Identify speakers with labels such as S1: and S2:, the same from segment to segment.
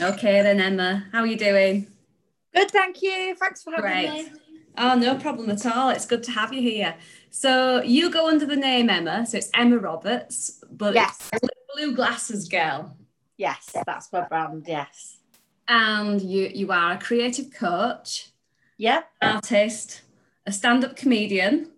S1: Okay then, Emma. How are you doing?
S2: Good, thank you. Thanks for having
S1: Great.
S2: me.
S1: Oh, no problem at all. It's good to have you here. So you go under the name Emma, so it's Emma Roberts, but
S2: Yes.
S1: it's Blue Glasses Girl.
S2: Yes, that's my brand. Yes.
S1: And you you are a creative coach,
S2: Yeah.
S1: artist, a stand-up comedian.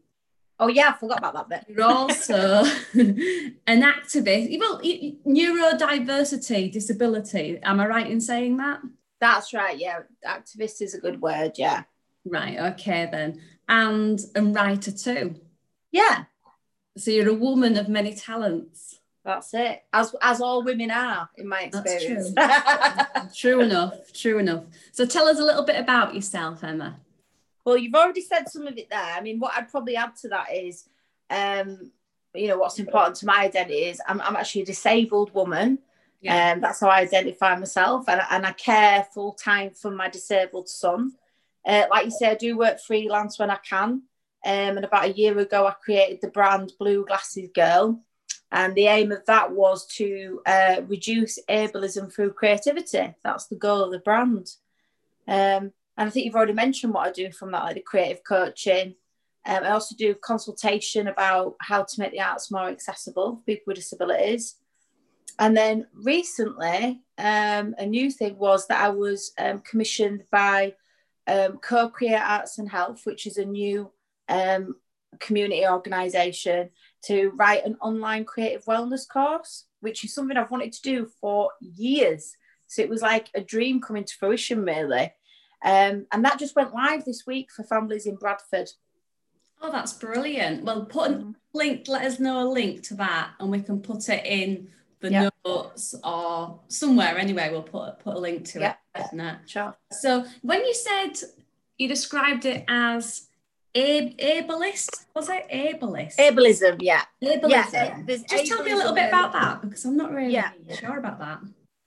S2: Oh, yeah. I forgot about that bit.
S1: You're also an activist. Well, neurodiversity, disability. Am I right in saying that?
S2: That's right. Yeah. Activist is a good word. Yeah.
S1: Right. Okay then. And a writer too.
S2: Yeah.
S1: So you're a woman of many talents.
S2: That's it. As as all women are, in my experience.
S1: That's
S2: experience.
S1: True enough. True enough. So tell us a little bit about yourself, Emma.
S2: Well, you've already said some of it there. I mean, what I'd probably add to that is, um, you know, what's important to my identity is I'm, I'm actually a disabled woman.
S1: Yeah.
S2: Um, that's how I identify myself, and, and I care full time for my disabled son. Uh, like you say, I do work freelance when I can. Um, and about a year ago, I created the brand Blue Glasses Girl, and the aim of that was to uh, reduce ableism through creativity. That's the goal of the brand. Um, and I think you've already mentioned what I do from that, like the creative coaching. Um, I also do consultation about how to make the arts more accessible for people with disabilities. And then recently, um, a new thing was that I was um, commissioned by um, Co Create Arts and Health, which is a new um, community organisation, to write an online creative wellness course, which is something I've wanted to do for years. So it was like a dream coming to fruition, really. Um, and that just went live this week for families in Bradford.
S1: Oh, that's brilliant. Well, put a link, let us know a link to that and we can put it in the
S2: Yeah.
S1: notes or somewhere anyway. We'll put put a link to
S2: Yeah.
S1: it. Isn't
S2: Sure.
S1: So when you said you described it as ab- ableist, was it ableist?
S2: Ableism, yeah.
S1: Ableism.
S2: Yeah,
S1: Just tell me a little bit about that because I'm not really
S2: Yeah.
S1: sure about that.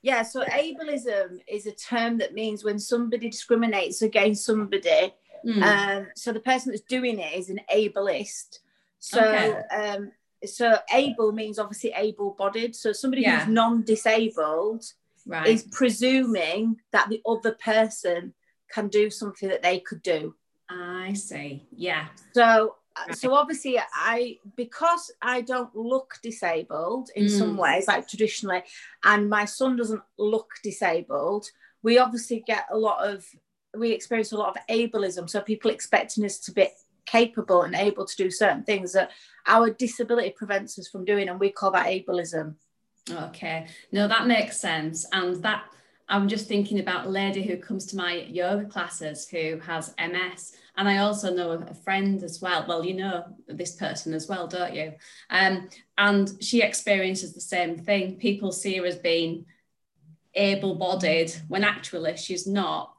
S2: Yeah, so ableism is a term that means when somebody discriminates against somebody,
S1: Mm.
S2: um, so the person that's doing it is an ableist. So,
S1: Okay.
S2: um, so able means obviously able-bodied. So somebody
S1: Yeah.
S2: who's non-disabled
S1: right.
S2: is presuming that the other person can do something that they could do.
S1: I see. Yeah.
S2: So. So obviously, I because I don't look disabled in some
S1: Mm.
S2: ways, like traditionally, and my son doesn't look disabled. We obviously get a lot of we experience a lot of ableism. So people expecting us to be capable and able to do certain things that our disability prevents us from doing, and we call that ableism.
S1: Okay. No, that makes sense. And that I'm just thinking about a lady who comes to my yoga classes who has MS. And I also know a friend as well. Well, you know this person as well, don't you? Um, and she experiences the same thing. People see her as being able bodied when actually she's not,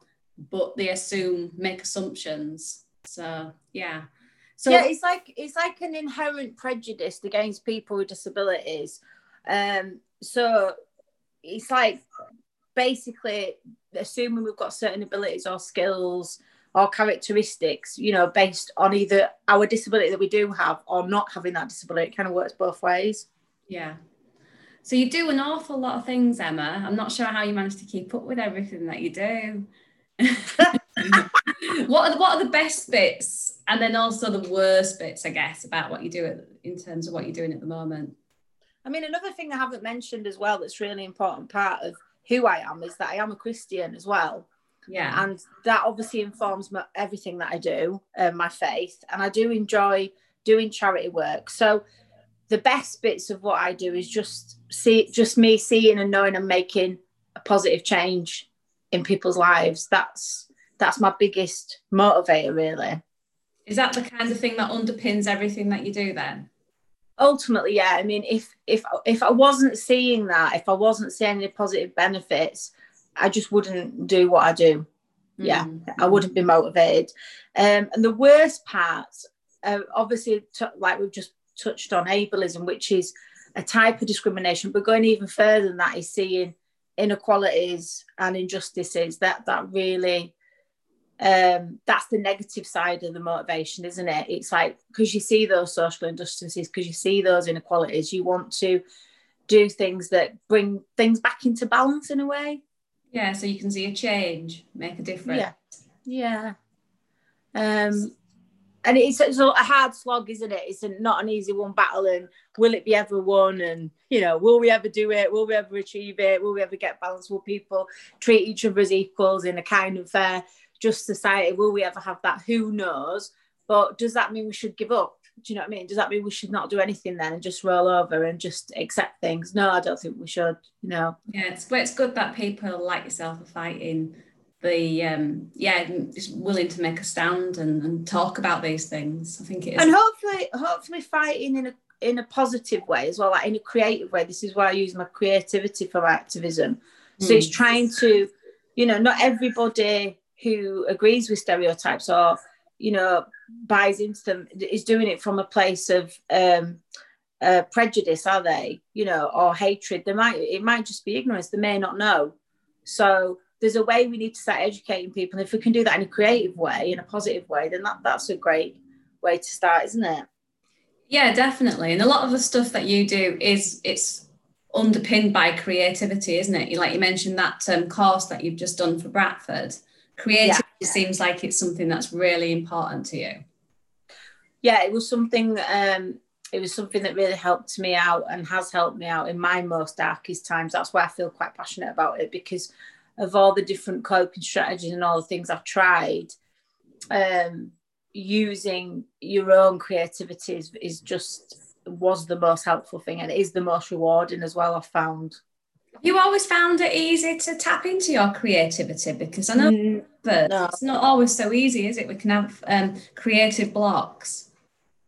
S1: but they assume, make assumptions. So, yeah. So,
S2: yeah, it's like it's like an inherent prejudice against people with disabilities. Um, so it's like basically assuming we've got certain abilities or skills or characteristics, you know, based on either our disability that we do have or not having that disability. It kind of works both ways.
S1: Yeah. So you do an awful lot of things, Emma. I'm not sure how you manage to keep up with everything that you do. what are the, what are the best bits and then also the worst bits, I guess, about what you do at, in terms of what you're doing at the moment?
S2: I mean, another thing I haven't mentioned as well that's really important part of who I am is that I am a Christian as well.
S1: Yeah.
S2: and that obviously informs my, everything that I do, uh, my faith, and I do enjoy doing charity work. So the best bits of what I do is just see, just me seeing and knowing and making a positive change in people's lives. That's that's my biggest motivator, really.
S1: Is that the kind of thing that underpins everything that you do then?
S2: Ultimately, yeah. I mean, if if if I wasn't seeing that, if I wasn't seeing any positive benefits, I just wouldn't do what I do. Yeah,
S1: Mm.
S2: I wouldn't be motivated. Um, and the worst part, uh, obviously, t- like we've just touched on, ableism, which is a type of discrimination, but going even further than that is seeing inequalities and injustices. That that really, um, that's the negative side of the motivation, isn't it? It's like because you see those social injustices, because you see those inequalities, you want to do things that bring things back into balance in a way.
S1: Yeah, so you can see a change, make a difference.
S2: Yeah, yeah. Um, and it's, it's a hard slog, isn't it? It's not an easy one battle. And will it be ever won? And you know, will we ever do it? Will we ever achieve it? Will we ever get balance? Will people treat each other as equals in a kind of fair, just society? Will we ever have that? Who knows? But does that mean we should give up? Do you know what I mean? Does that mean we should not do anything then and just roll over and just accept things? No, I don't think we should. You know.
S1: Yeah, it's it's good that people like yourself are fighting the um yeah just willing to make a stand and, and talk about these things i think it is
S2: and hopefully hopefully fighting in a in a positive way as well like in a creative way this is why i use my creativity for activism so mm. it's trying to you know not everybody who agrees with stereotypes or you know buys into them is doing it from a place of um uh, prejudice are they you know or hatred they might it might just be ignorance they may not know so there's a way we need to start educating people. If we can do that in a creative way, in a positive way, then that, that's a great way to start, isn't it?
S1: Yeah, definitely. And a lot of the stuff that you do is it's underpinned by creativity, isn't it? Like you mentioned that um, course that you've just done for Bradford. Creativity yeah. seems like it's something that's really important to you.
S2: Yeah, it was something. Um, it was something that really helped me out and has helped me out in my most darkest times. That's why I feel quite passionate about it because of all the different coping strategies and all the things I've tried, um, using your own creativity is, is just was the most helpful thing and it is the most rewarding as well. I've found.
S1: You always found it easy to tap into your creativity because I know mm, no. it's not always so easy, is it? We can have um, creative blocks.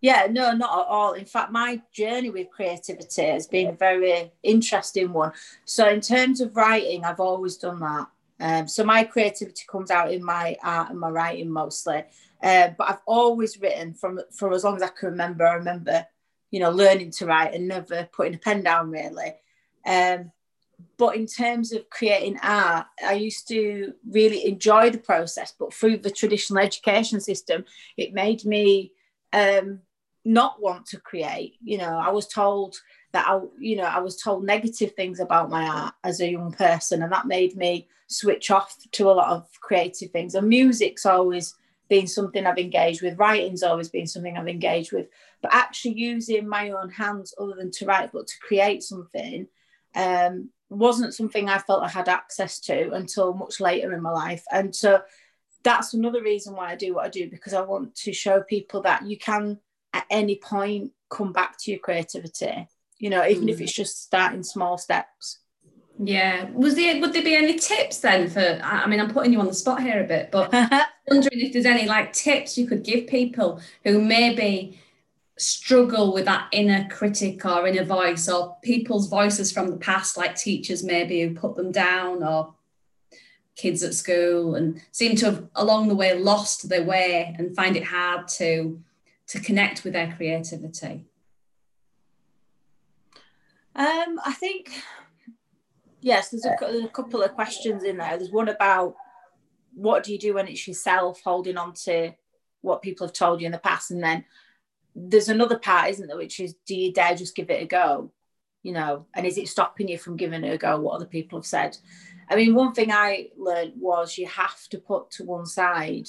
S2: Yeah, no, not at all. In fact, my journey with creativity has been a very interesting one. So, in terms of writing, I've always done that. Um, so, my creativity comes out in my art and my writing mostly. Uh, but I've always written from for as long as I can remember. I remember, you know, learning to write and never putting a pen down really. Um, but in terms of creating art, I used to really enjoy the process. But through the traditional education system, it made me um, not want to create. You know, I was told that I, you know, I was told negative things about my art as a young person, and that made me switch off to a lot of creative things. And music's always been something I've engaged with. Writing's always been something I've engaged with. But actually using my own hands, other than to write, but to create something, um, wasn't something I felt I had access to until much later in my life. And so that's another reason why I do what I do because I want to show people that you can at any point come back to your creativity you know even mm. if it's just starting small steps
S1: yeah was there would there be any tips then for i mean i'm putting you on the spot here a bit but wondering if there's any like tips you could give people who maybe struggle with that inner critic or inner voice or people's voices from the past like teachers maybe who put them down or kids at school and seem to have along the way lost their way and find it hard to to connect with their creativity?
S2: Um, I think yes. There's a, there's a, couple of questions in there. There's one about what do you do when it's yourself holding on to what people have told you in the past, and then there's another part, isn't there, which is do you dare just give it a go? You know, and is it stopping you from giving it a go? What other people have said. I mean, one thing I learned was you have to put to one side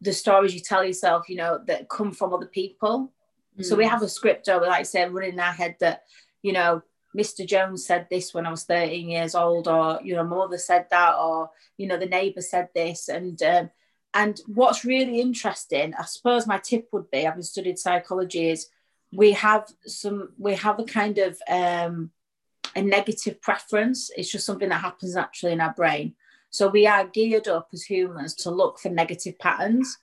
S2: the stories you tell yourself, you know, that come from other people. Mm. So we mm. have a script over, like I said, running in our head that, you know, Mr. Jones said this when I was 13 years old, or you know, mother said that, or you know, the neighbour said this, and um, and what's really interesting, I suppose my tip would be, having studied psychology, is we have some, we have a kind of um, a negative preference. It's just something that happens naturally in our brain. So we are geared up as humans to look for negative patterns.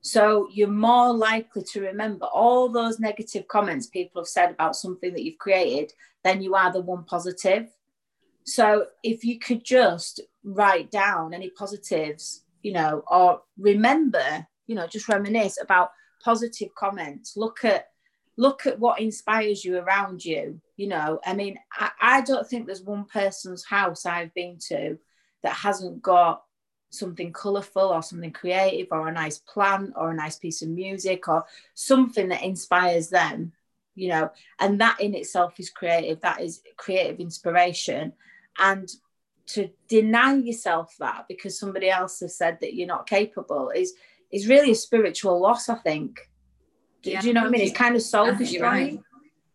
S2: So you're more likely to remember all those negative comments people have said about something that you've created than you are the one positive. So if you could just write down any positives, you know, or remember, you know, just reminisce about positive comments. Look at look at what inspires you around you. You know, I mean, I, I don't think there's one person's house I've been to that hasn't got something colourful or something creative or a nice plant or a nice piece of music or something that inspires them you know and that in itself is creative that is creative inspiration and to deny yourself that because somebody else has said that you're not capable is is really a spiritual loss, I think. Do, yeah. do you know what I mean? It's kind of soul destroying.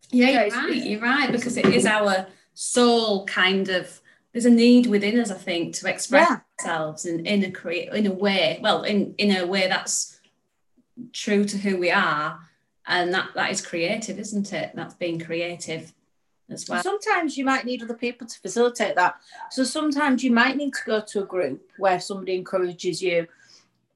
S1: Yeah, you're right. You're right because it is our soul kind of. There's a need within us, I think, to express yeah. ourselves in, in a create in a way. Well, in in a way that's true to who we are, and that that is creative, isn't it? That's being creative as well.
S2: Sometimes you might need other people to facilitate that. So sometimes you might need to go to a group where somebody encourages you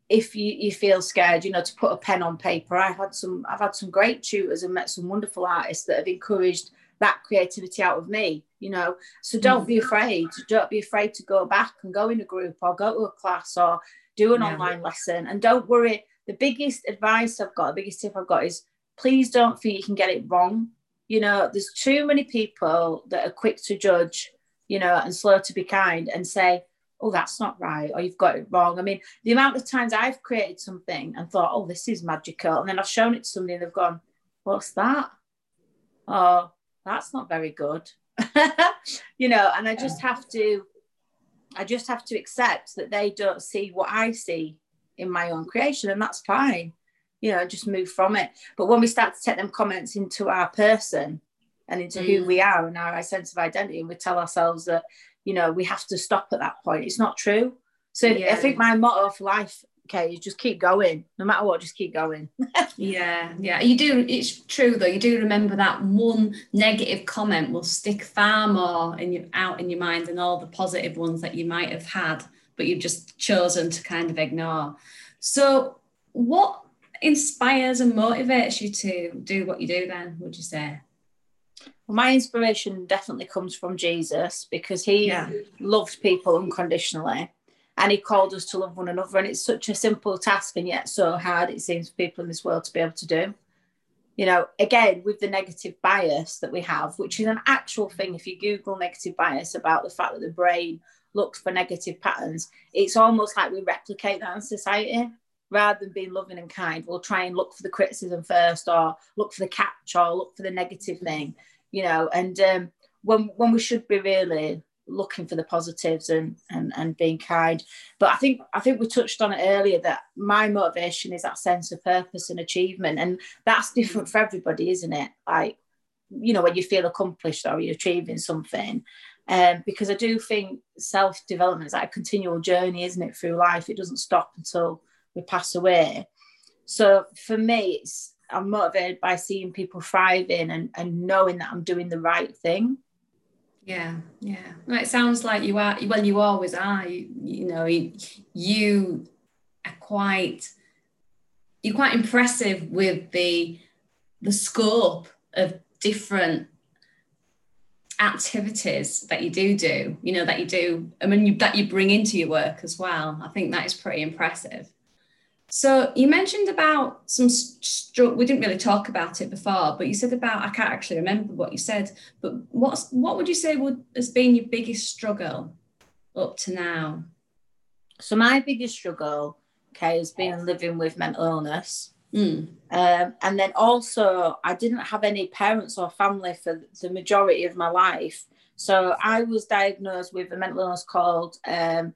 S2: if you, you feel scared, you know, to put a pen on paper. I had some I've had some great tutors and met some wonderful artists that have encouraged that creativity out of me, you know. So don't mm. be afraid. Don't be afraid to go back and go in a group or go to a class or do an online lesson. And don't worry. The biggest advice I've got, the biggest tip I've got is please don't think you can get it wrong you know, there's too many people that are quick to judge, you know, and slow to be kind and say, oh, that's not right, or you've got it wrong. I mean, the amount of times I've created something and thought, oh, this is magical. And then I've shown it to somebody and they've gone, what's that? Oh, that's not very good. you know, and I just have to, I just have to accept that they don't see what I see in my own creation, and that's fine you know, just move from it. But when we start to take them comments into our person and into mm. who we are and our sense of identity, and we tell ourselves that, you know, we have to stop at that point, it's not true. So yeah. I think my motto for life, okay, is just keep going. No matter what, just keep going.
S1: yeah, yeah. You do, it's true though. You do remember that one negative comment will stick far more in your, out in your mind than all the positive ones that you might have had, but you've just chosen to kind of ignore. So, what inspires and motivates you to do what you do then, would you say?
S2: Well, my inspiration definitely comes from Jesus because he yeah. loved people unconditionally and he called us to love one another. And it's such a simple task and yet so hard, it seems, for people in this world to be able to do. You know, again, with the negative bias that we have, which is an actual thing. If you Google negative bias about the fact that the brain looks for negative patterns, it's almost like we replicate that in society rather than being loving and kind, we'll try and look for the criticism first, or look for the catch, or look for the negative thing, you know. And um, when when we should be really looking for the positives and and and being kind. But I think I think we touched on it earlier that my motivation is that sense of purpose and achievement, and that's different for everybody, isn't it? Like you know when you feel accomplished or you're achieving something. Um, because I do think self development is like a continual journey, isn't it, through life? It doesn't stop until we pass away. So for me, it's I'm motivated by seeing people thriving and, and knowing that I'm doing the right thing.
S1: Yeah, yeah. Well, it sounds like you are. Well, you always are. You, you know, you, you are quite you're quite impressive with the the scope of different activities that you do do. You know that you do. I mean, you, that you bring into your work as well. I think that is pretty impressive. So you mentioned about some struggle. we didn't really talk about it before, but you said about I can't actually remember what you said. But what's what would you say would has been your biggest struggle up to now?
S2: So my biggest struggle, okay, has been living with mental illness. Mm. Um, and then also, I didn't have any parents or family for the majority of my life. So I was diagnosed with a mental illness called um,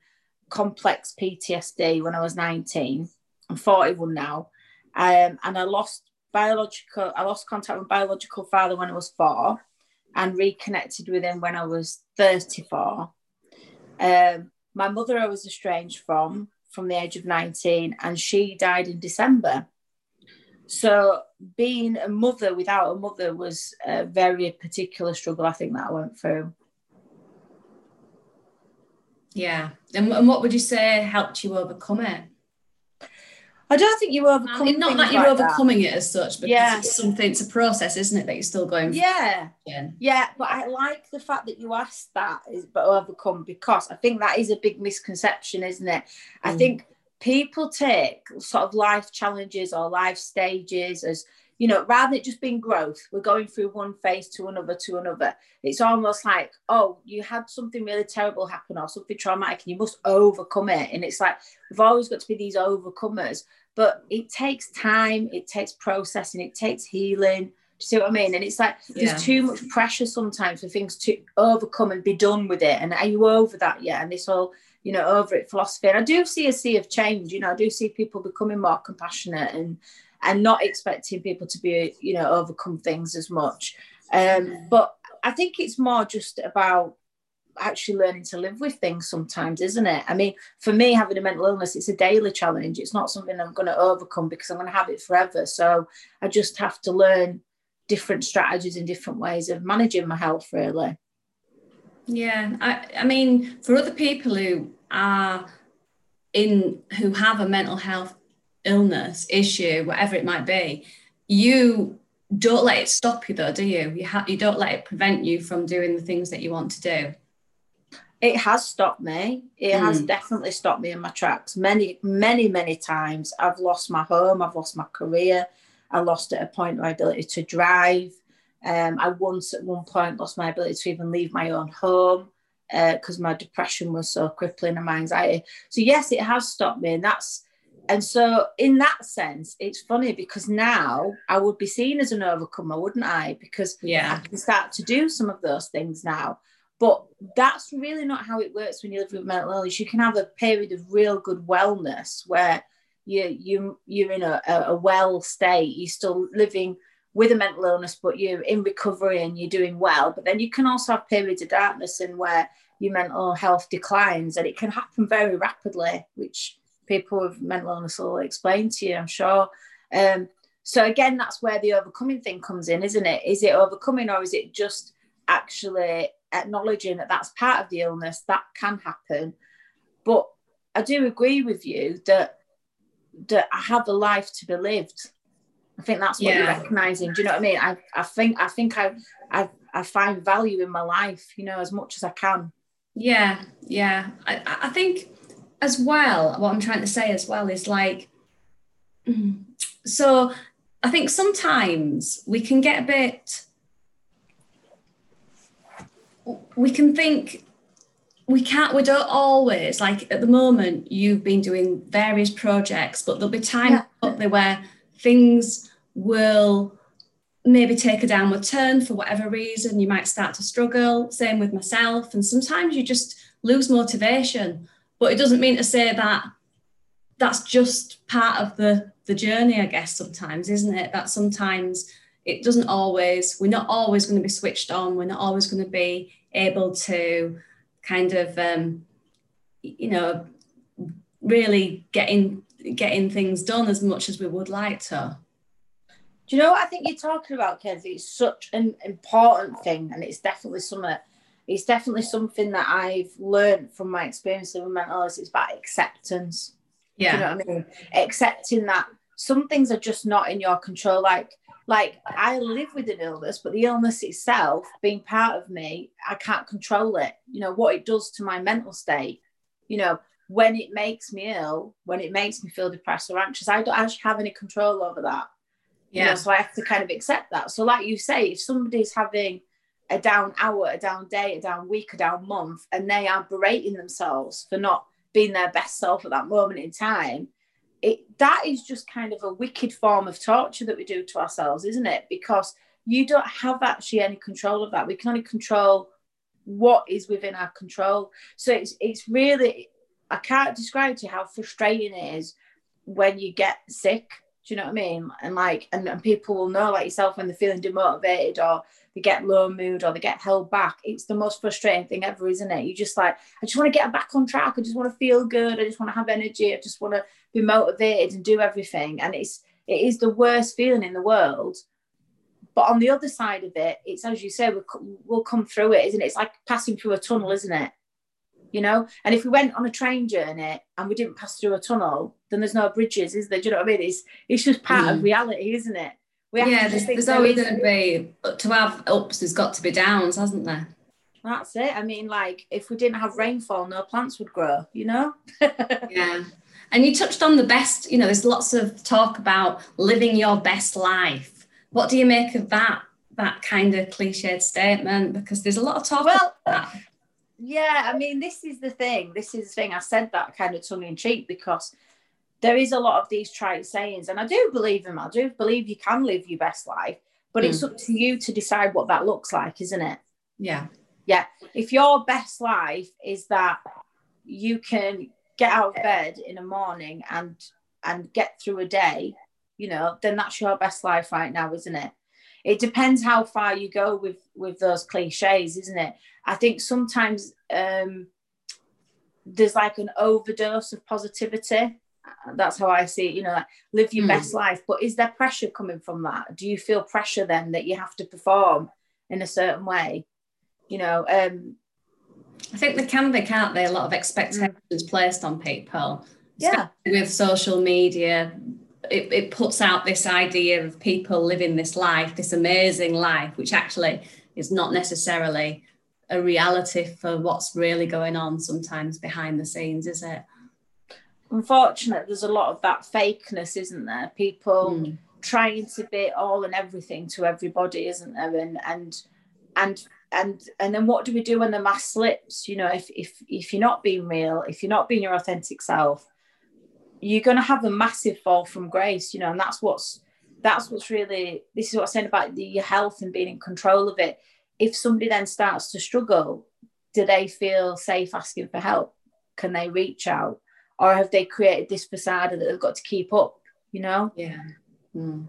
S2: complex PTSD when I was 19. I'm 41 now. Um, and I lost biological, I lost contact with biological father when I was four and reconnected with him when I was 34. Um, my mother I was estranged from from the age of 19 and she died in December. So being a mother without a mother was a very particular struggle I think that I went through.
S1: Yeah. And, and what would you say helped you overcome it?
S2: I don't think you overcome. Um,
S1: not that you're like overcoming that. it as such, because yeah. it's something. It's a process, isn't it? That you're still going.
S2: Yeah, through. yeah. But I like the fact that you asked that, is but overcome because I think that is a big misconception, isn't it? I mm. think people take sort of life challenges or life stages as you know, rather than it just being growth, we're going through one phase to another to another. It's almost like, oh, you had something really terrible happen or something traumatic and you must overcome it. And it's like, we've always got to be these overcomers. But it takes time, it takes processing, it takes healing Do you see what I mean? And it's like
S1: Yeah.
S2: there's too much pressure sometimes for things to overcome and be done with it. And are you over that yet? And this whole, you know, over it philosophy. And I do see a sea of change. You know, I do see people becoming more compassionate and and not expecting people to be, you know, overcome things as much. Um, but I think it's more just about actually learning to live with things sometimes, isn't it? I mean, for me, having a mental illness, it's a daily challenge. It's not something I'm going to overcome because I'm going to have it forever. So I just have to learn different strategies and different ways of managing my health, really.
S1: Yeah, I, I mean, for other people who are in who have a mental health illness issue, whatever it might be, you don't let it stop you, though, do you? You ha- you don't let it prevent you from doing the things that you want to do.
S2: It has stopped me. It has
S1: Mm.
S2: definitely stopped me in my tracks. Many, many, many times I've lost my home, I've lost my career, I lost at a point my ability to drive. Um, I once at one point lost my ability to even leave my own home because my depression was so crippling and my anxiety. So yes, it has stopped me, and that's and so in that sense, it's funny because now I would be seen as an overcomer, wouldn't I? Because
S1: yeah, I
S2: can start to do some of those things now. But that's really not how it works when you live with mental illness. You can have a period of real good wellness where you you you're in a, a, well state. You're still living with a mental illness, but you're in recovery and you're doing well. But then you can also have periods of darkness and where your mental health declines, and it can happen very rapidly, which people with mental illness will explain to you, I'm sure. Um, so again, that's where the overcoming thing comes in, isn't it? Is it overcoming or is it just actually acknowledging that that's part of the illness that can happen? But I do agree with you that that I have a life to be lived. I think that's what you're recognizing. Do you know what I mean? I, I think I think I, I I find value in my life, you know, as much as I can.
S1: yeah, yeah. I, I think as well, what I'm trying to say as well is like, so I think sometimes we can get a bit, we can think we can't we don't always like at the moment you've been doing various projects but there'll be times hopefully where things will maybe take a downward turn for whatever reason. You might start to struggle. Same with myself. And sometimes you just lose motivation. But it doesn't mean to say that that's just part of the the journey i guess sometimes isn't it? That sometimes it doesn't always we're not always going to be switched on we're not always going to be able to kind of um, you know really getting getting things done as much as we would like to
S2: Do you know what I think you're talking about, Kenzie? It's such an important thing, and it's definitely something. It's definitely something that I've learned from my experience with mental illness. It's about acceptance. Do you know
S1: yeah
S2: what I mean? Accepting that some things are just not in your control. Like, like I live with an illness, but the illness itself, being part of me, I can't control it. You know what it does to my mental state. You know when it makes me ill, when it makes me feel depressed or anxious, I don't actually have any control over that. You know,
S1: yeah
S2: so I have to kind of accept that. So, like you say, if somebody's having a down hour, a down day, a down week, a down month, and they are berating themselves for not being their best self at that moment in time, it that is just kind of a wicked form of torture that we do to ourselves, isn't it? Because you don't have actually any control of that. We can only control what is within our control. So it's it's really I can't describe to you how frustrating it is when you get sick. Do you know what I mean? And like, and, and people will know, like yourself, when they're feeling demotivated or they get low mood or they get held back. It's the most frustrating thing ever, isn't it? You just like, I just want to get back on track. I just want to feel good. I just want to have energy. I just want to be motivated and do everything. And it's it is the worst feeling in the world. But on the other side of it, it's as you say, we'll, we'll come through it, isn't it? It's like passing through a tunnel, isn't it? You know, and if we went on a train journey and we didn't pass through a tunnel, then there's no bridges, is there? Do you know what I mean? It's it's just part of
S1: Mm.
S2: reality, isn't it? We have
S1: yeah
S2: to
S1: there's, there's always going to be to have ups there's got to be downs hasn't there
S2: That's it. I mean, like if we didn't have rainfall, no plants would grow. You know.
S1: yeah and you touched on the best you know there's lots of talk about living your best life what do you make of that that kind of cliched statement because there's a lot of talk
S2: Well,
S1: about that.
S2: Yeah, I mean, this is the thing. This is the thing. I said that kind of tongue in cheek because there is a lot of these trite sayings, and I do believe them. I do believe you can live your best life, but mm. it's up to you to decide what that looks like, isn't it?
S1: Yeah.
S2: Yeah. If your best life is that you can get out of bed in the morning and and get through a day, you know, then that's your best life right now, isn't it? It depends how far you go with with those cliches, isn't it? I think sometimes um, there's like an overdose of positivity. That's how I see it. You know, like live your mm. best life. But is there pressure coming from that? Do you feel pressure then that you have to perform in a certain way? You know, um,
S1: I think there can be, can't there, a lot of expectations mm. placed on people.
S2: Yeah.
S1: With social media, it, it puts out this idea of people living this life, this amazing life, which actually is not necessarily a reality for what's really going on sometimes behind the scenes, is it?
S2: Unfortunately, there's a lot of that fakeness, isn't there? People mm. trying to be all and everything to everybody, isn't there? And and and and and then what do we do when the mask slips? You know, if if if you're not being real, if you're not being your authentic self, you're going to have a massive fall from grace. You know, and that's what's that's what's really this is what I'm saying about the, your health and being in control of it if somebody then starts to struggle, do they feel safe asking for help? Can they reach out? Or have they created this facade that they've got to keep up, you know?
S1: Yeah. Mm.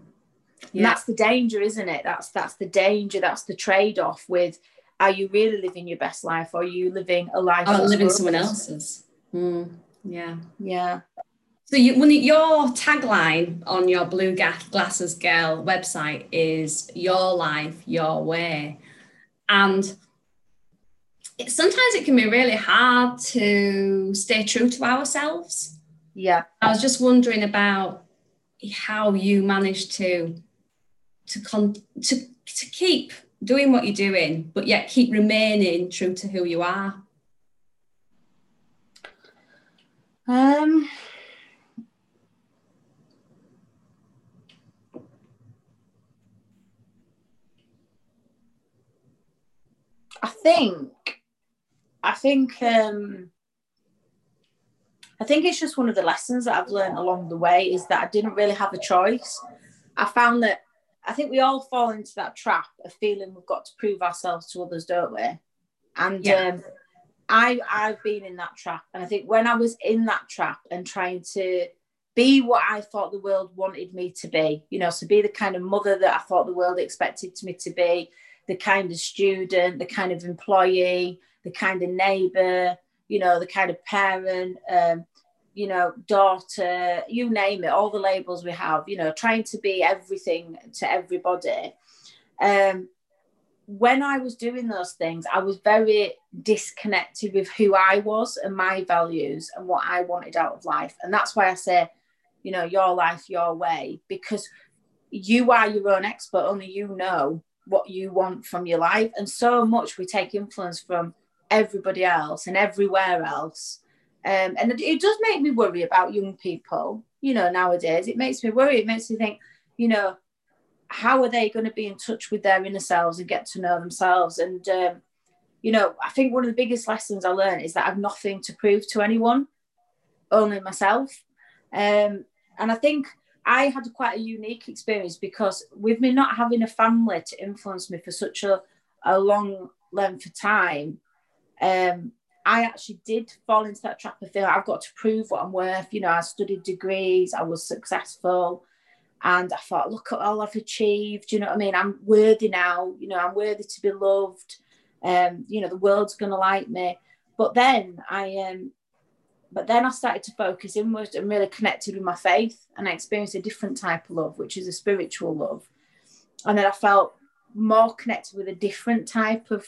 S2: yeah. that's the danger, isn't it? That's that's the danger. That's the trade-off with are you really living your best life or are you living a life
S1: oh, living someone else's? Mm. Yeah.
S2: Yeah.
S1: So you, when your tagline on your Blue Glasses Girl website is "Your life, your way," And it, sometimes it can be really hard to stay true to ourselves.
S2: Yeah.
S1: I was just wondering about how you manage to to con- to to keep doing what you're doing, but yet keep remaining true to who you are.
S2: Um I think, I think, um, I think it's just one of the lessons that I've learned along the way is that I didn't really have a choice. I found that I think we all fall into that trap of feeling we've got to prove ourselves to others, don't we? And yeah. um, I I've been in that trap, and I think when I was in that trap and trying to be what I thought the world wanted me to be, you know, to be the kind of mother that I thought the world expected me to be, the kind of student, the kind of employee, the kind of neighbor, you know, the kind of parent, um, you know, daughter, you name it, all the labels we have, you know, trying to be everything to everybody. Um, when I was doing those things, I was very disconnected with who I was and my values and what I wanted out of life. And that's why I say, you know, your life, your way, because you are your own expert, only you know what you want from your life. And so much we take influence from everybody else and everywhere else. Um, and it does make me worry about young people, you know, nowadays. It makes me worry. It makes me think, you know, how are they going to be in touch with their inner selves and get to know themselves? And, um, you know, I think one of the biggest lessons I learned is that I've nothing to prove to anyone, only myself. Um, and I think I had quite a unique experience because with me not having a family to influence me for such a, a long length of time, um, I actually did fall into that trap of feeling I've got to prove what I'm worth. You know, I studied degrees, I was successful, and I thought, look at all I've achieved. You know what I mean? I'm worthy now. You know, I'm worthy to be loved. Um, you know, the world's gonna like me. But then I um but then I started to focus inwards and really connected with my faith, and I experienced a different type of love, which is a spiritual love. And then I felt more connected with a different type of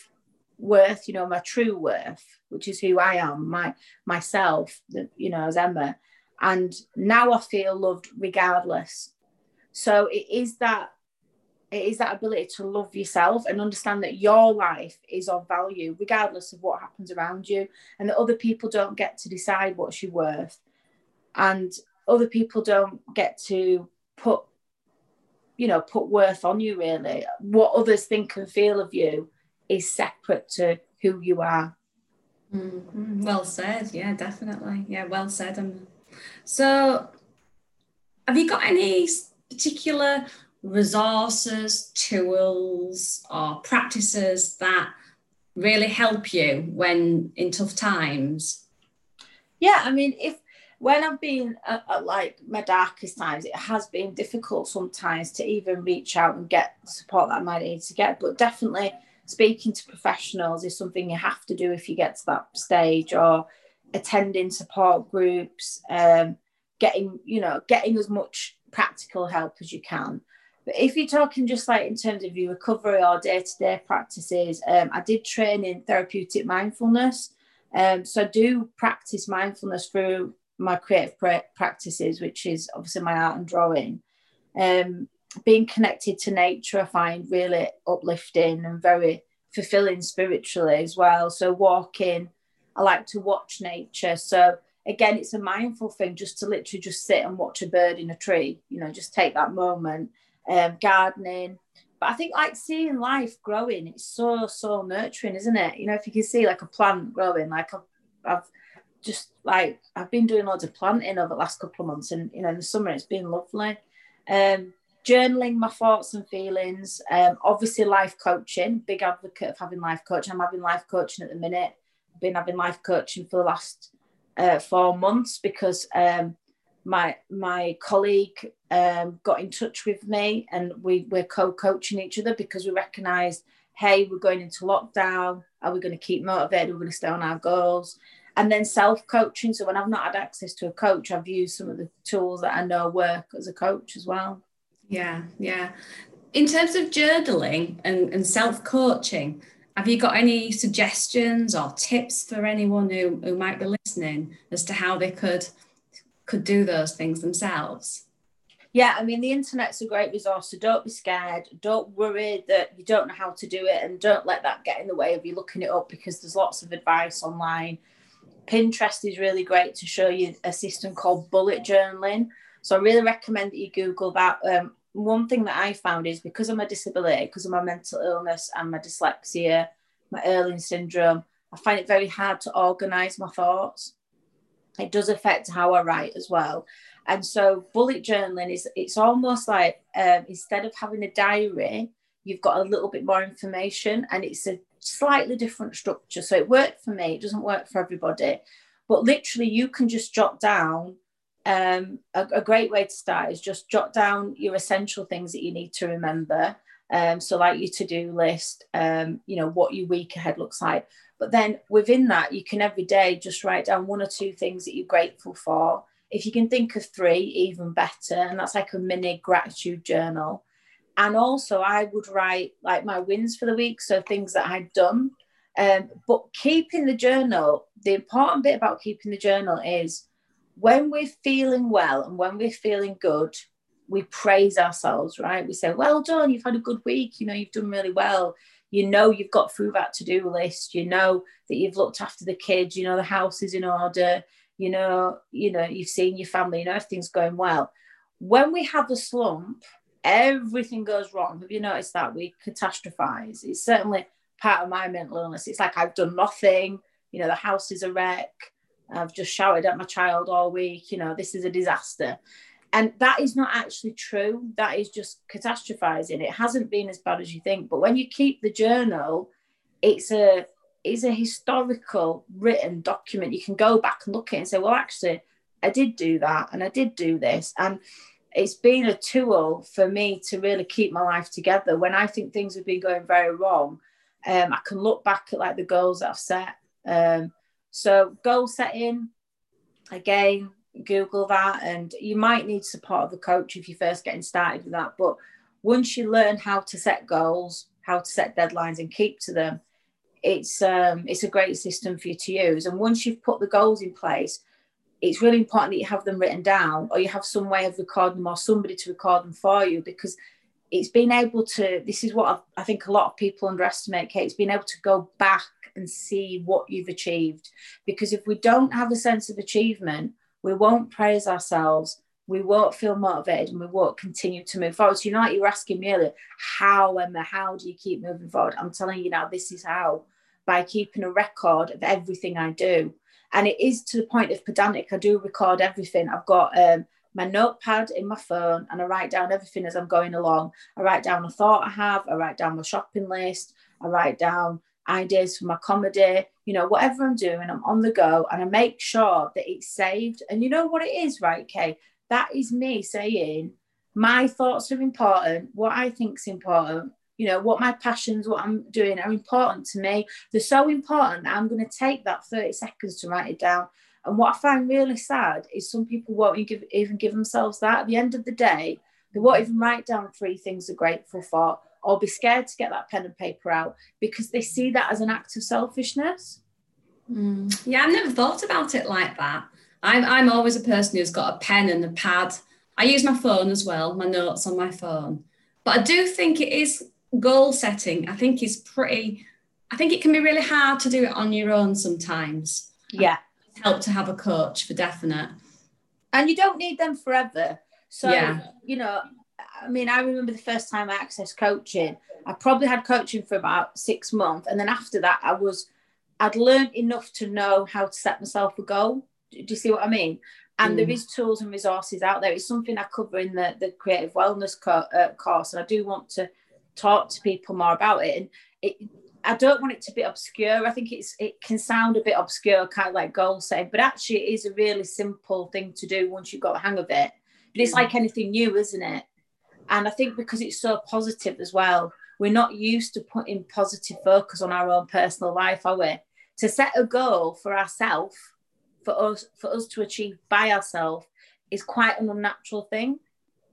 S2: worth, you know, my true worth, which is who I am, my myself, you know, as Emma. And now I feel loved regardless. So it is that it is that ability to love yourself and understand that your life is of value regardless of what happens around you and that other people don't get to decide what you're worth. And other people don't get to put you know put worth on you really. What others think and feel of you is separate to who you are.
S1: Mm-hmm. well said. Yeah definitely. Yeah well said um, so have you got any particular resources, tools, or practices that really help you when in tough times?
S2: Yeah, I mean, if when I've been at, at, like my darkest times, it has been difficult sometimes to even reach out and get the support that I might need to get. But definitely speaking to professionals is something you have to do if you get to that stage, or attending support groups, um, getting you know getting as much practical help as you can. But if you're talking just like in terms of your recovery or day to day practices, um, I did train in therapeutic mindfulness. Um, so I do practice mindfulness through my creative practices, which is obviously my art and drawing. Um, being connected to nature, I find really uplifting and very fulfilling spiritually as well. So walking, I like to watch nature. So again, it's a mindful thing just to literally just sit and watch a bird in a tree. You know, just take that moment. Um, gardening, but I think like seeing life growing, it's so so nurturing, isn't it? You know, if you can see like a plant growing, like I've, I've just like I've been doing loads of planting over the last couple of months, and you know, in the summer it's been lovely. Um, journaling my thoughts and feelings. Um, obviously, life coaching. Big advocate of having life coaching. I'm having life coaching at the minute. I've been having life coaching for the last uh, four months because um, my my colleague um, got in touch with me, and we we're co-coaching each other because we recognised, hey, we're going into lockdown. Are we going to keep motivated? We're going to stay on our goals and then self coaching. So when I've not had access to a coach, I've used some of the tools that I know work as a coach as well.
S1: Yeah, yeah. In terms of journaling and, and self coaching, have you got any suggestions or tips for anyone who, who might be listening as to how they could could do those things themselves?
S2: Yeah, I mean the internet's a great resource, so don't be scared. Don't worry that you don't know how to do it, and don't let that get in the way of you looking it up because there's lots of advice online Pinterest is really great to show you a system called bullet journaling. So I really recommend that you Google that. Um, one thing that I found is because of my disability, because of my mental illness and my dyslexia, my Irlen syndrome, I find it very hard to organize my thoughts. It does affect how I write as well. And so bullet journaling is it's almost like um, instead of having a diary, you've got a little bit more information and it's a slightly different structure. So it worked for me, it doesn't work for everybody. But literally, you can just jot down. Um, a, a, great way to start is just jot down your essential things that you need to remember. Um, so, like your to do list, um, you know, what your week ahead looks like. But then within that, you can every day just write down one or two things that you're grateful for. If you can think of three, even better. And that's like a mini gratitude journal and also I would write like my wins for the week, so things that I'd done. Um, but keeping the journal, the important bit about keeping the journal is when we're feeling well and when we're feeling good, we praise ourselves, right? We say, Well done, you've had a good week, you know, you've done really well. You know, you've got through that to do list, you know, that you've looked after the kids, you know, the house is in order, you know, you know, you've seen your family, you know, everything's going well. When we have a slump, everything goes wrong. Have you noticed that we catastrophize? It's certainly part of my mental illness. It's like I've done nothing. You know, the house is a wreck. I've just shouted at my child all week. You know, this is a disaster. And that is not actually true. That is just catastrophizing. It hasn't been as bad as you think. But when you keep the journal, it's a it's a historical written document. You can go back and look at it and say, well, actually, I did do that and I did do this. And it's been a tool for me to really keep my life together. When I think things have been going very wrong, um, I can look back at like the goals that I've set. Um, so goal setting, again, Google that, and you might need support of a coach if you're first getting started with that. But once you learn how to set goals, how to set deadlines, and keep to them, it's um, it's a great system for you to use. And once you've put the goals in place, it's really important that you have them written down or you have some way of recording them or somebody to record them for you because it's been able to this is what I've, i think a lot of people underestimate kate it's been able to go back and see what you've achieved because if we don't have a sense of achievement we won't praise ourselves we won't feel motivated and we won't continue to move forward. So you know like you were asking me earlier? How emma how do you keep moving forward? I'm telling you now this is how. By keeping a record of everything i do. And it is to the point of pedantic. I do record everything. I've got um, my notepad in my phone and I write down everything as I'm going along. I write down a thought I have, I write down my shopping list, I write down ideas for my comedy, you know, whatever I'm doing, I'm on the go and I make sure that it's saved. And you know what it is, right, Kay? That is me saying, my thoughts are important, what I think is important, you know, what my passions, what I'm doing are important to me. They're so important that I'm going to take that 30 seconds to write it down. And what I find really sad is some people won't even give, even give themselves that. At the end of the day, they won't even write down three things they're grateful for or be scared to get that pen and paper out because they see that as an act of selfishness.
S1: Mm. Yeah, I've never thought about it like that. I'm, I'm always a person who's got a pen and a pad. I use my phone as well, my notes on my phone. But I do think it is goal setting. I think is pretty, I think it can be really hard to do it on your own sometimes.
S2: Yeah.
S1: Help to have a coach for definite.
S2: And you don't need them forever. So, yeah. you know, I mean, I remember the first time I accessed coaching, I probably had coaching for about six months. And then after that, I was, I'd learned enough to know how to set myself a goal. Do you see what I mean? And mm. there is tools and resources out there. It's something I cover in the, the creative wellness co- uh, course. And I do want to talk to people more about it. And it, I don't want it to be obscure. I think it's it can sound a bit obscure, kind of like goal setting, but actually it is a really simple thing to do once you've got the hang of it. But it's mm. like anything new, isn't it? And I think because it's so positive as well, we're not used to putting positive focus on our own personal life, are we? To set a goal for ourselves, for us, for us to achieve by ourselves, is quite an unnatural thing.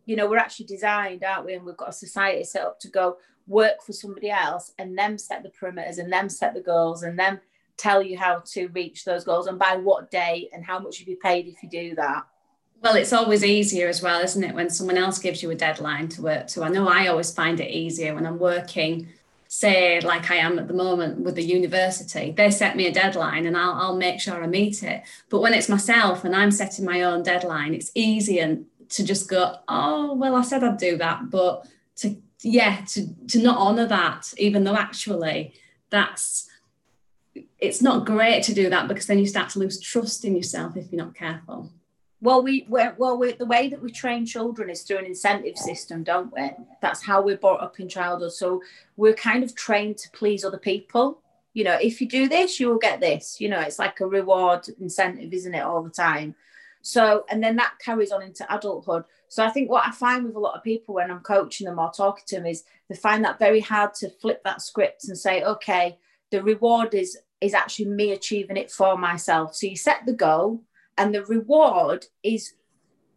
S2: You know, we're actually designed, aren't we? And we've got a society set up to go work for somebody else and them set the perimeters and them set the goals and them tell you how to reach those goals and by what day and how much you be paid if you do that.
S1: Well, it's always easier as well, isn't it, when someone else gives you a deadline to work to? I know I always find it easier when I'm working, say, like I am at the moment with the university. They set me a deadline and I'll, I'll make sure I meet it. But when it's myself and I'm setting my own deadline, it's easier to just go, oh, well, I said I'd do that. But to, yeah, to, to not honor that, even though actually that's, it's not great to do that because then you start to lose trust in yourself if you're not careful.
S2: Well, we well we, the way that we train children is through an incentive system, don't we? That's how we're brought up in childhood. So we're kind of trained to please other people. You know, if you do this, you will get this. You know, it's like a reward incentive, isn't it, all the time? So, and then that carries on into adulthood. So I think what I find with a lot of people when I'm coaching them or talking to them is they find that very hard to flip that script and say, okay, the reward is is actually me achieving it for myself. So you set the goal and the reward is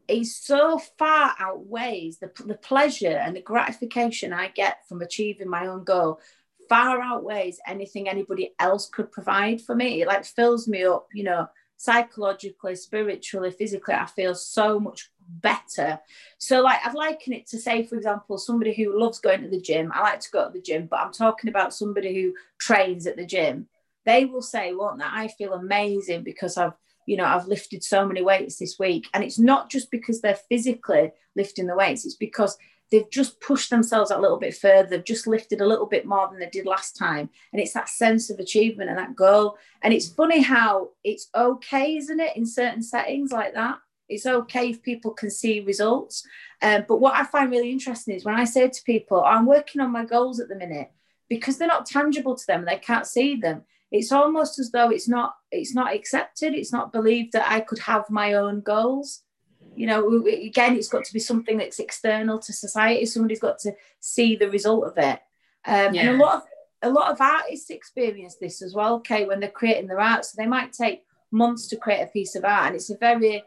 S2: is so far outweighs the, the pleasure and the gratification I get from achieving my own goal far outweighs anything anybody else could provide for me. It like fills me up, you know, psychologically, spiritually, physically. I feel so much better. So, like, I'd liken it to say, for example, somebody who loves going to the gym. I like to go to the gym, but I'm talking about somebody who trains at the gym. They will say, won't that I feel amazing because I've you know, I've lifted so many weights this week. And it's not just because they're physically lifting the weights, it's because they've just pushed themselves a little bit further. They've just lifted a little bit more than they did last time. And it's that sense of achievement and that goal. And it's funny how it's okay, isn't it, in certain settings like that? It's okay if people can see results. Um, but what I find really interesting is when I say to people, I'm working on my goals at the minute, because they're not tangible to them, they can't see them it's almost as though it's not it's not accepted it's not believed that i could have my own goals. You know again it's got to be something that's external to society somebody's got to see the result of it. Um, yeah. and a lot of a lot of artists experience this as well okay when they're creating their art. So they might take months to create a piece of art and it's a very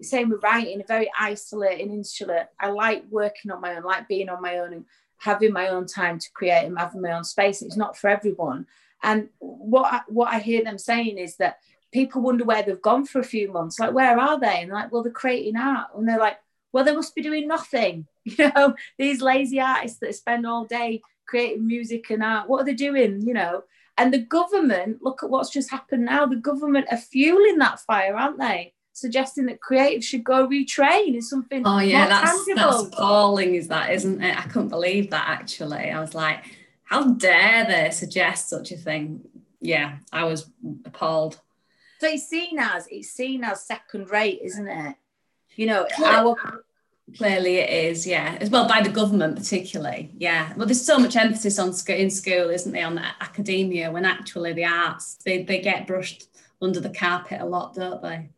S2: same with writing a very isolating insular. I like working on my own like being on my own and having my own time to create and having my own space. It's not for everyone and what I, what I hear them saying is that people wonder where they've gone for a few months. Like, where are they? And like, well, they're creating art. And they're like, well, they must be doing nothing. You know, these lazy artists that spend all day creating music and art, what are they doing? You know, and the government, look at what's just happened now. The government are fueling that fire, aren't they? Suggesting that creatives should go retrain is something.
S1: Oh yeah, that's, that's appalling, is that, isn't it? I couldn't believe that actually. I was like, how dare they suggest such a thing? Yeah, I was appalled.
S2: So it's seen as it's seen as second rate, isn't it? You know, our
S1: Clearly, it is, yeah. As well by the government, particularly, yeah. Well, there's so much emphasis on sc- in school, isn't there, on academia, when actually the arts they, they get brushed under the carpet a lot, don't they?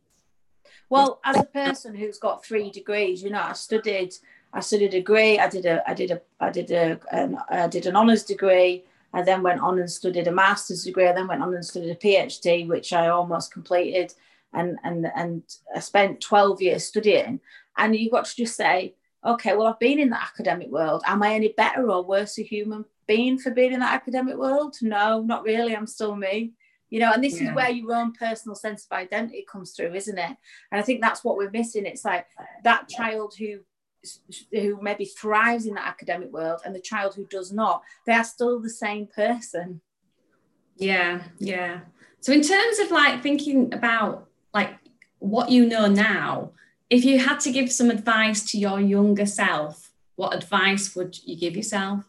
S2: Well, as a person who's got three degrees, you know, I studied, I studied a degree, I did a, I did a, I did a, an, I did an honours degree. I then went on and studied a master's degree. I then went on and studied a PhD, which I almost completed, and and and I spent twelve years studying. And you've got to just say, okay, well, I've been in the academic world. Am I any better or worse a human being for being in that academic world? No, not really. I'm still me. You know, and this yeah. is where your own personal sense of identity comes through, isn't it? And I think that's what we're missing. It's like that child who who maybe thrives in that academic world and the child who does not, they are still the same person.
S1: Yeah, yeah. So in terms of like thinking about like what you know now, if you had to give some advice to your younger self, what advice would you give yourself?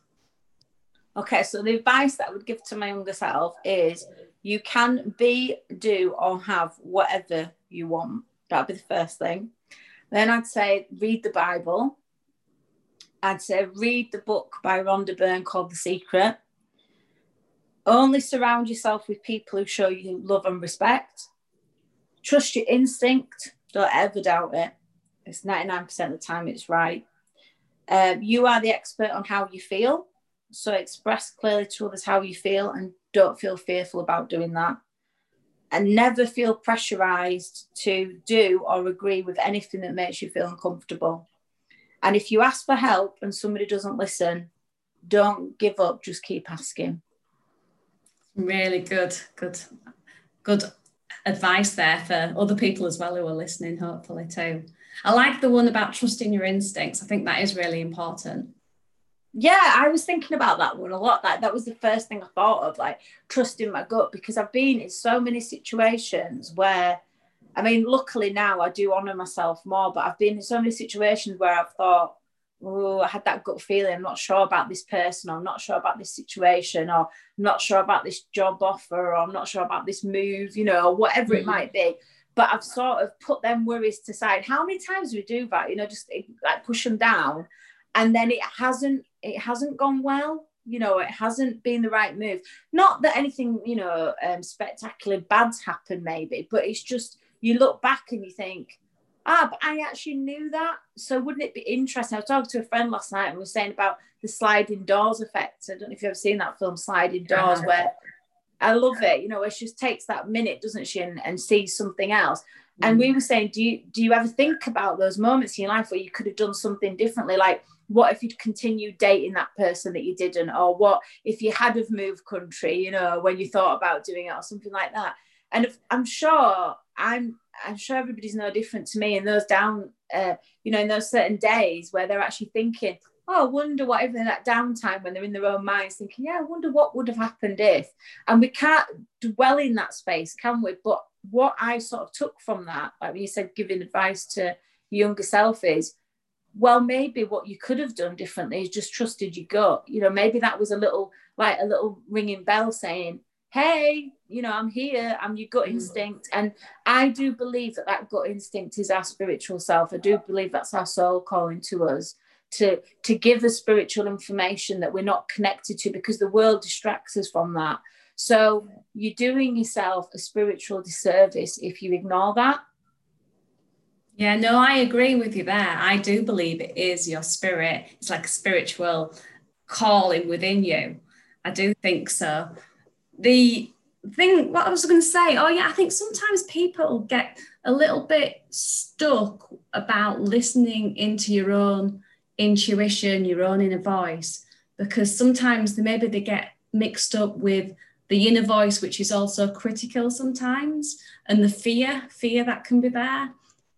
S2: Okay, so the advice that I would give to my younger self is you can be, do, or have whatever you want. That'd be the first thing. Then I'd say read the Bible. I'd say read the book by Rhonda Byrne called The Secret. Only surround yourself with people who show you love and respect. Trust your instinct don't ever doubt it. It's 99% of the time it's right. Um, you are the expert on how you feel. So express clearly to others how you feel and don't feel fearful about doing that. And never feel pressurized to do or agree with anything that makes you feel uncomfortable. And if you ask for help and somebody doesn't listen, don't give up, just keep asking.
S1: Really good, good, good advice there for other people as well who are listening, hopefully, too. I like the one about trusting your instincts. I think that is really important.
S2: Yeah, I was thinking about that one a lot. That that was the first thing I thought of, like trusting my gut, because I've been in so many situations where, I mean, luckily now I do honor myself more, but I've been in so many situations where I've thought, oh, I had that gut feeling. I'm not sure about this person. Or I'm not sure about this situation. Or I'm not sure about this job offer. Or I'm not sure about this move, you know, or whatever mm-hmm. it might be. But I've sort of put them worries to side. How many times do we do that? You know, just like push them down, and then it hasn't it hasn't gone well. You know, it hasn't been the right move. Not that anything you know um, spectacular bad's happened, maybe, but it's just you look back and you think, ah, but I actually knew that. So wouldn't it be interesting? I was talking to a friend last night and we were saying about the sliding doors effect. I don't know if you've ever seen that film, Sliding Doors, uh-huh. where I love it. You know, it just takes that minute, doesn't she, and, and sees something else. Mm. And we were saying, do you do you ever think about those moments in your life where you could have done something differently? Like, what if you'd continued dating that person that you didn't, or what if you had have moved country? You know, when you thought about doing it, or something like that. And if, I'm sure I'm I'm sure everybody's no different to me in those down, uh, you know, in those certain days where they're actually thinking, oh, I wonder what even that downtime when they're in their own minds thinking, yeah, I wonder what would have happened if. And we can't dwell in that space, can we? But what I sort of took from that, like when you said giving advice to younger self is, well, maybe what you could have done differently is just trusted your gut. You know, maybe that was a little like a little ringing bell saying, hey, you know, I'm here, I'm your gut mm. instinct. And I do believe that that gut instinct is our spiritual self. I do believe that's our soul calling to us to, to give us spiritual information that we're not connected to because the world distracts us from that. So you're doing yourself a spiritual disservice if you ignore that.
S1: Yeah, no, I agree with you there. I do believe it is your spirit. It's like a spiritual calling within you. I do think so the thing what I was going to say, oh yeah, I think sometimes people get a little bit stuck about listening into your own intuition, your own inner voice, because sometimes maybe they get mixed up with the inner voice, which is also critical sometimes, and the fear, fear that can be there.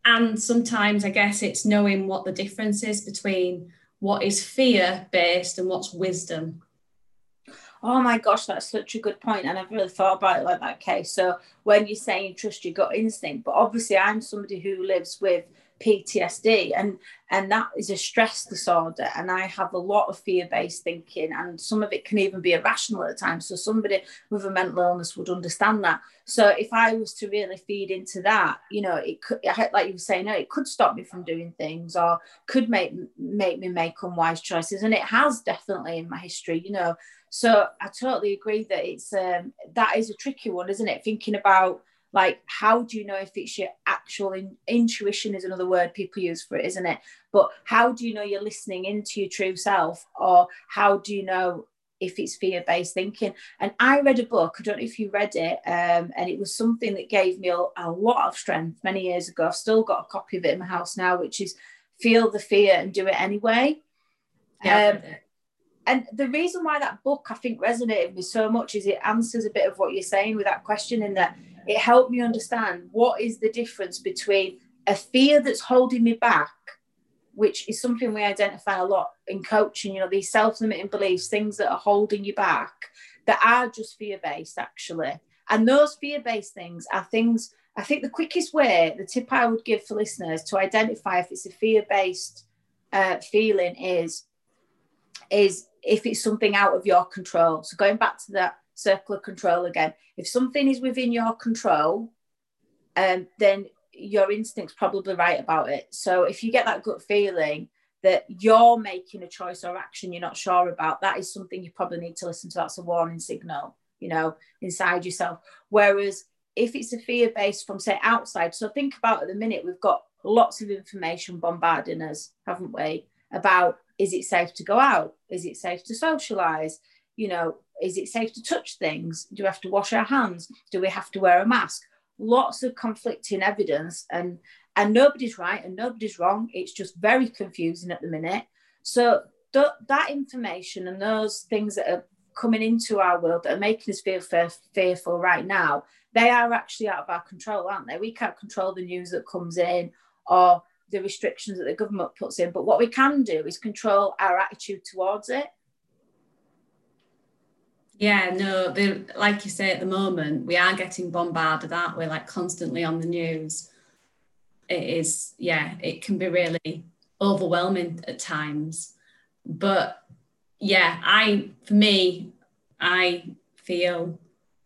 S1: And sometimes I guess it's knowing what the difference is between what is fear based and what's wisdom
S2: Oh my gosh, that's such a good point. And I've really thought about it like that, Okay, So when you're saying trust your gut instinct, but obviously I'm somebody who lives with PTSD and and that is a stress disorder and I have a lot of fear-based thinking and some of it can even be irrational at times so somebody with a mental illness would understand that. So if I was to really feed into that you know it could like you were saying no, it could stop me from doing things or could make make me make unwise choices and it has definitely in my history you know. So I totally agree that it's um, that is a tricky one isn't it? Thinking about like how do you know if it's your actual in, intuition is another word people use for it isn't it? But how do you know you're listening into your true self? Or how do you know if it's fear-based thinking? And i read a book i don't know if you read it um, and it was something that gave me a, a, lot of strength many years ago. I've still got a copy of it in my house now which is feel the fear and do it anyway. Yeah, um, and the reason why that book i think resonated with me so much is it answers a bit of what you're saying with that question in that it helped me understand what is the difference between a fear that's holding me back which is something we identify a lot in coaching you know these self-limiting beliefs things that are holding you back that are just fear-based actually. And those fear-based things are things i think the quickest way the tip i would give for listeners to identify if it's a fear-based uh, feeling is is if it's something out of your control so going back to that circle of control again. If something is within your control, um, then your instinct's probably right about it. So if you get that gut feeling that you're making a choice or action you're not sure about, that is something you probably need to listen to. That's a warning signal, you know, inside yourself. Whereas if it's a fear based from say outside, so think about at the minute we've got lots of information bombarding us, haven't we? About is it safe to go out? Is it safe to socialize? You know, is it safe to touch things? Do we have to wash our hands? Do we have to wear a mask? Lots of conflicting evidence, and and nobody's right and nobody's wrong. It's just very confusing at the minute. So th- that information and those things that are coming into our world that are making us feel fearful right now, they are actually out of our control, aren't they? We can't control the news that comes in or the restrictions that the government puts in. But what we can do is control our attitude towards it.
S1: Yeah, no, like you say at the moment, we are getting bombarded, aren't we? Like constantly on the news. It is, yeah, it can be really overwhelming at times. But yeah, I, for me, I feel,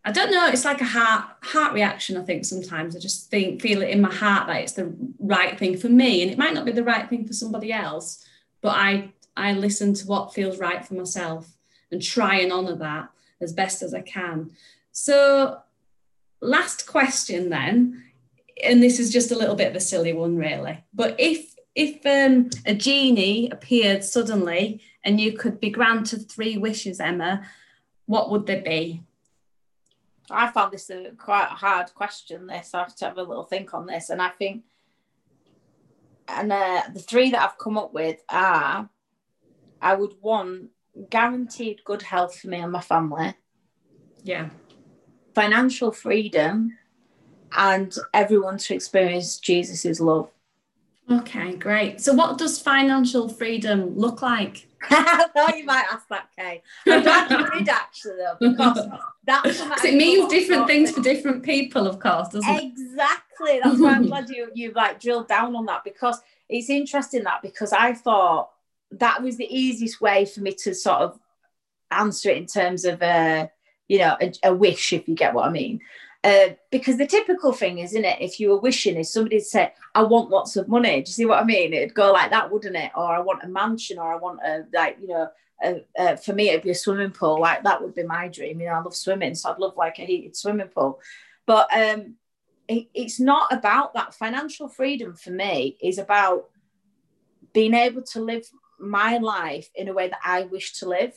S1: I don't know, it's like a heart heart reaction. I think sometimes I just think feel it in my heart that it's the right thing for me, and it might not be the right thing for somebody else. But I I listen to what feels right for myself and try and honour that as best as I can. So, last question then, and this is just a little bit of a silly one, really. But if if um, a genie appeared suddenly and you could be granted three wishes, Emma, what would they be?
S2: I found this a quite a hard question. This I have to have a little think on this, and I think, and uh, the three that I've come up with are, I would want guaranteed good health for me and my family.
S1: Yeah.
S2: Financial freedom and everyone to experience Jesus's love.
S1: Okay, great. So, what does financial freedom look like?
S2: I thought you might ask that, Kay. I'm glad you did actually, though, because that's
S1: it means different things for different people, of course, doesn't
S2: exactly. it? Exactly. That's why I'm glad you you like drilled down on that because it's interesting that because I thought that was the easiest way for me to sort of answer it in terms of a you know a, a wish if you get what i mean uh, because the typical thing isn't it if you were wishing is somebody say i want lots of money do you see what i mean it'd go like that wouldn't it or i want a mansion or i want a like you know a, a, for me it'd be a swimming pool like that would be my dream you know i love swimming so i'd love like a heated swimming pool but um it, it's not about that financial freedom for me is about being able to live my life in a way that I wish to live.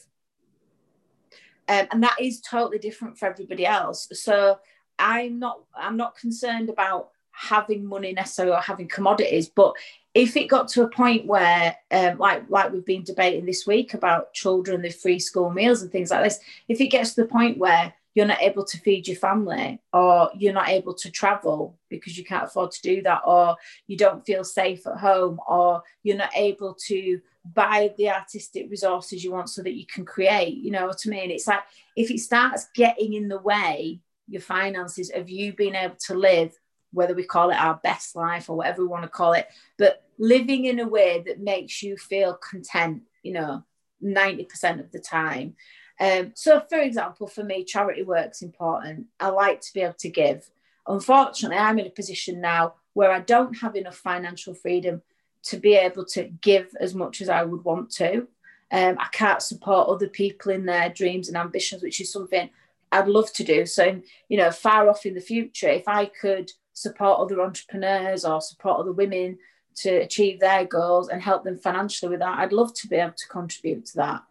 S2: Um, and that is totally different for everybody else. So I'm not I'm not concerned about having money necessarily or having commodities, but if it got to a point where, um, like like we've been debating this week about children, the free school meals and things like this, if it gets to the point where you're not able to feed your family or you're not able to travel because you can't afford to do that or you don't feel safe at home or you're not able to buy the artistic resources you want so that you can create you know what i mean? It's like if it starts getting in the way your finances of you being able to live whether we call it our best life or whatever we want to call it, but living in a way that makes you feel content, you know, 90% of the time. Um, so, for example, for me, charity work's important. I like to be able to give. Unfortunately, I'm in a position now where I don't have enough financial freedom to be able to give as much as I would want to. Um, I can't support other people in their dreams and ambitions, which is something I'd love to do. So, you know, far off in the future, if I could support other entrepreneurs or support other women to achieve their goals and help them financially with that, I'd love to be able to contribute to that.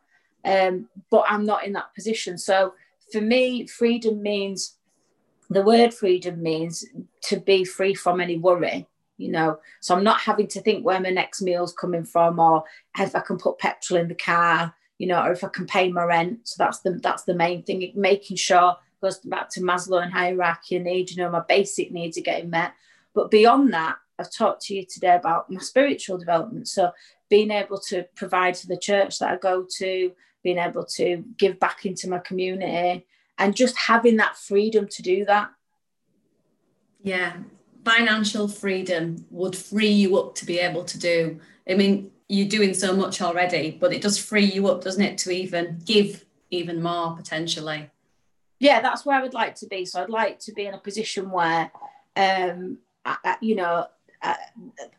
S2: Um, but I'm not in that position. So for me, freedom means the word freedom means to be free from any worry you know so i'm not having to think where my next meal's coming from or if i can put petrol in the car you know or if i can pay my rent so that's the that's the main thing making sure goes back to maslow and hierarchy needs you know my basic needs are getting met but beyond that i've talked to you today about my spiritual development so being able to provide for the church that i go to being able to give back into my community and just having that freedom to do that.
S1: Yeah, financial freedom would free you up to be able to do. I mean, you're doing so much already, but it does free you up, doesn't it, to even give even more potentially?
S2: Yeah, that's where I would like to be. So I'd like to be in a position where, um, I, you know, I,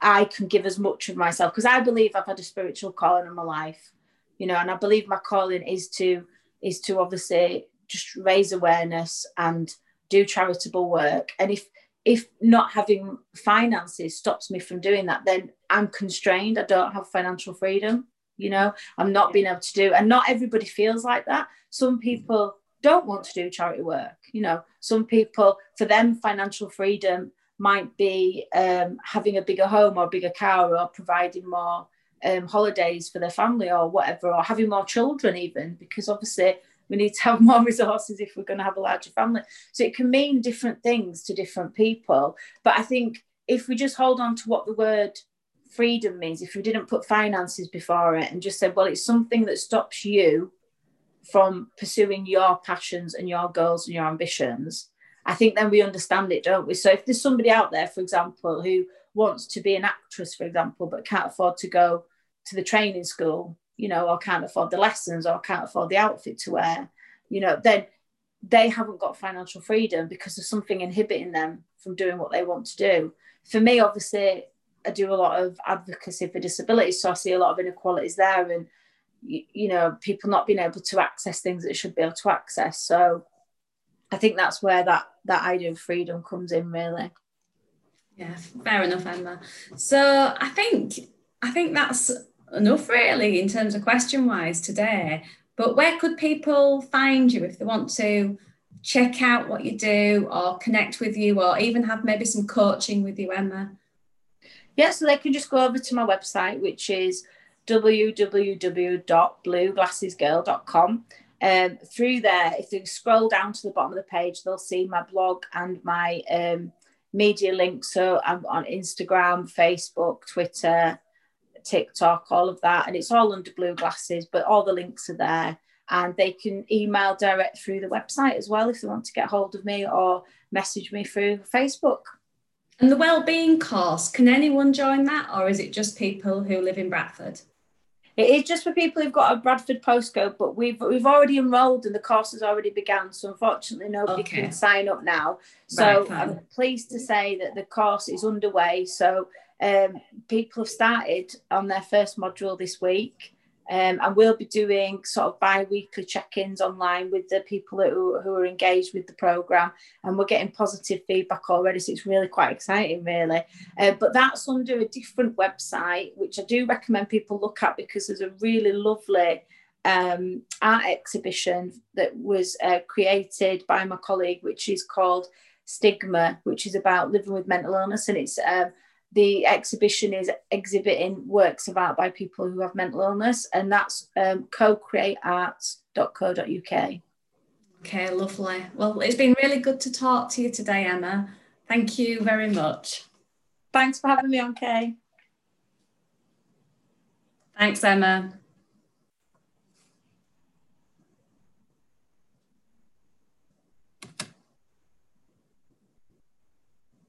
S2: I can give as much of myself because I believe I've had a spiritual calling in my life, you know, and I believe my calling is to is to obviously just raise awareness and do charitable work. And if if not having finances stops me from doing that, then I'm constrained. I don't have financial freedom. You know, I'm not being able to do, and not everybody feels like that. Some people don't want to do charity work. You know, some people, for them, financial freedom might be um, having a bigger home or a bigger car or providing more um, holidays for their family or whatever, or having more children, even because obviously we need to have more resources if we're going to have a larger family. So it can mean different things to different people. But I think if we just hold on to what the word freedom means, if we didn't put finances before it and just said, well, it's something that stops you from pursuing your passions and your goals and your ambitions, I think then we understand it, don't we? So if there's somebody out there, for example, who wants to be an actress, for example, but can't afford to go to the training school, you know, or can't afford the lessons or can't afford the outfit to wear, you know, then they haven't got financial freedom because there's something inhibiting them from doing what they want to do. For me, obviously, I do a lot of advocacy for disabilities, so I see a lot of inequalities there, and you, know, people not being able to access things that should be able to access. So, I think that's where that that idea of freedom comes in, really.
S1: Yeah, fair enough, Emma. So I think I think that's enough really in terms of question wise today. But where could people find you if they want to check out what you do or connect with you or even have maybe some coaching with you, Emma?
S2: Yeah, so they can just go over to my website, which is www.blueglassesgirl.com. Um, through there, if they scroll down to the bottom of the page, they'll see my blog and my um, media links. So I'm on Instagram, Facebook, Twitter, TikTok, all of that. And it's all under blue glasses, but all the links are there. And they can email direct through the website as well if they want to get hold of me or message me through Facebook.
S1: And the wellbeing course, can anyone join that or is it just people who live in Bradford?
S2: It is just for people who've got a Bradford postcode, but we've we've already enrolled and the course has already begun. So unfortunately, nobody okay. can sign up now. So right, I'm pleased to say that the course is underway. So um, people have started on their first module this week. Um, and we'll be doing sort of bi-weekly check-ins online with the people who, who are engaged with the program. And we're getting positive feedback already so it's really quite exciting really. Uh, but that's under a different website which i do recommend people look at because there's a really lovely um, art exhibition that was uh, created by my colleague which is called stigma which is about living with mental illness. And it's um, the exhibition is exhibiting works of art by people who have mental illness, and that's um, co-createarts.co.uk.
S1: Okay, lovely. Well, it's been really good to talk to you today, Emma. Thank you very much.
S2: Thanks for having me on, Kay.
S1: Thanks, Emma.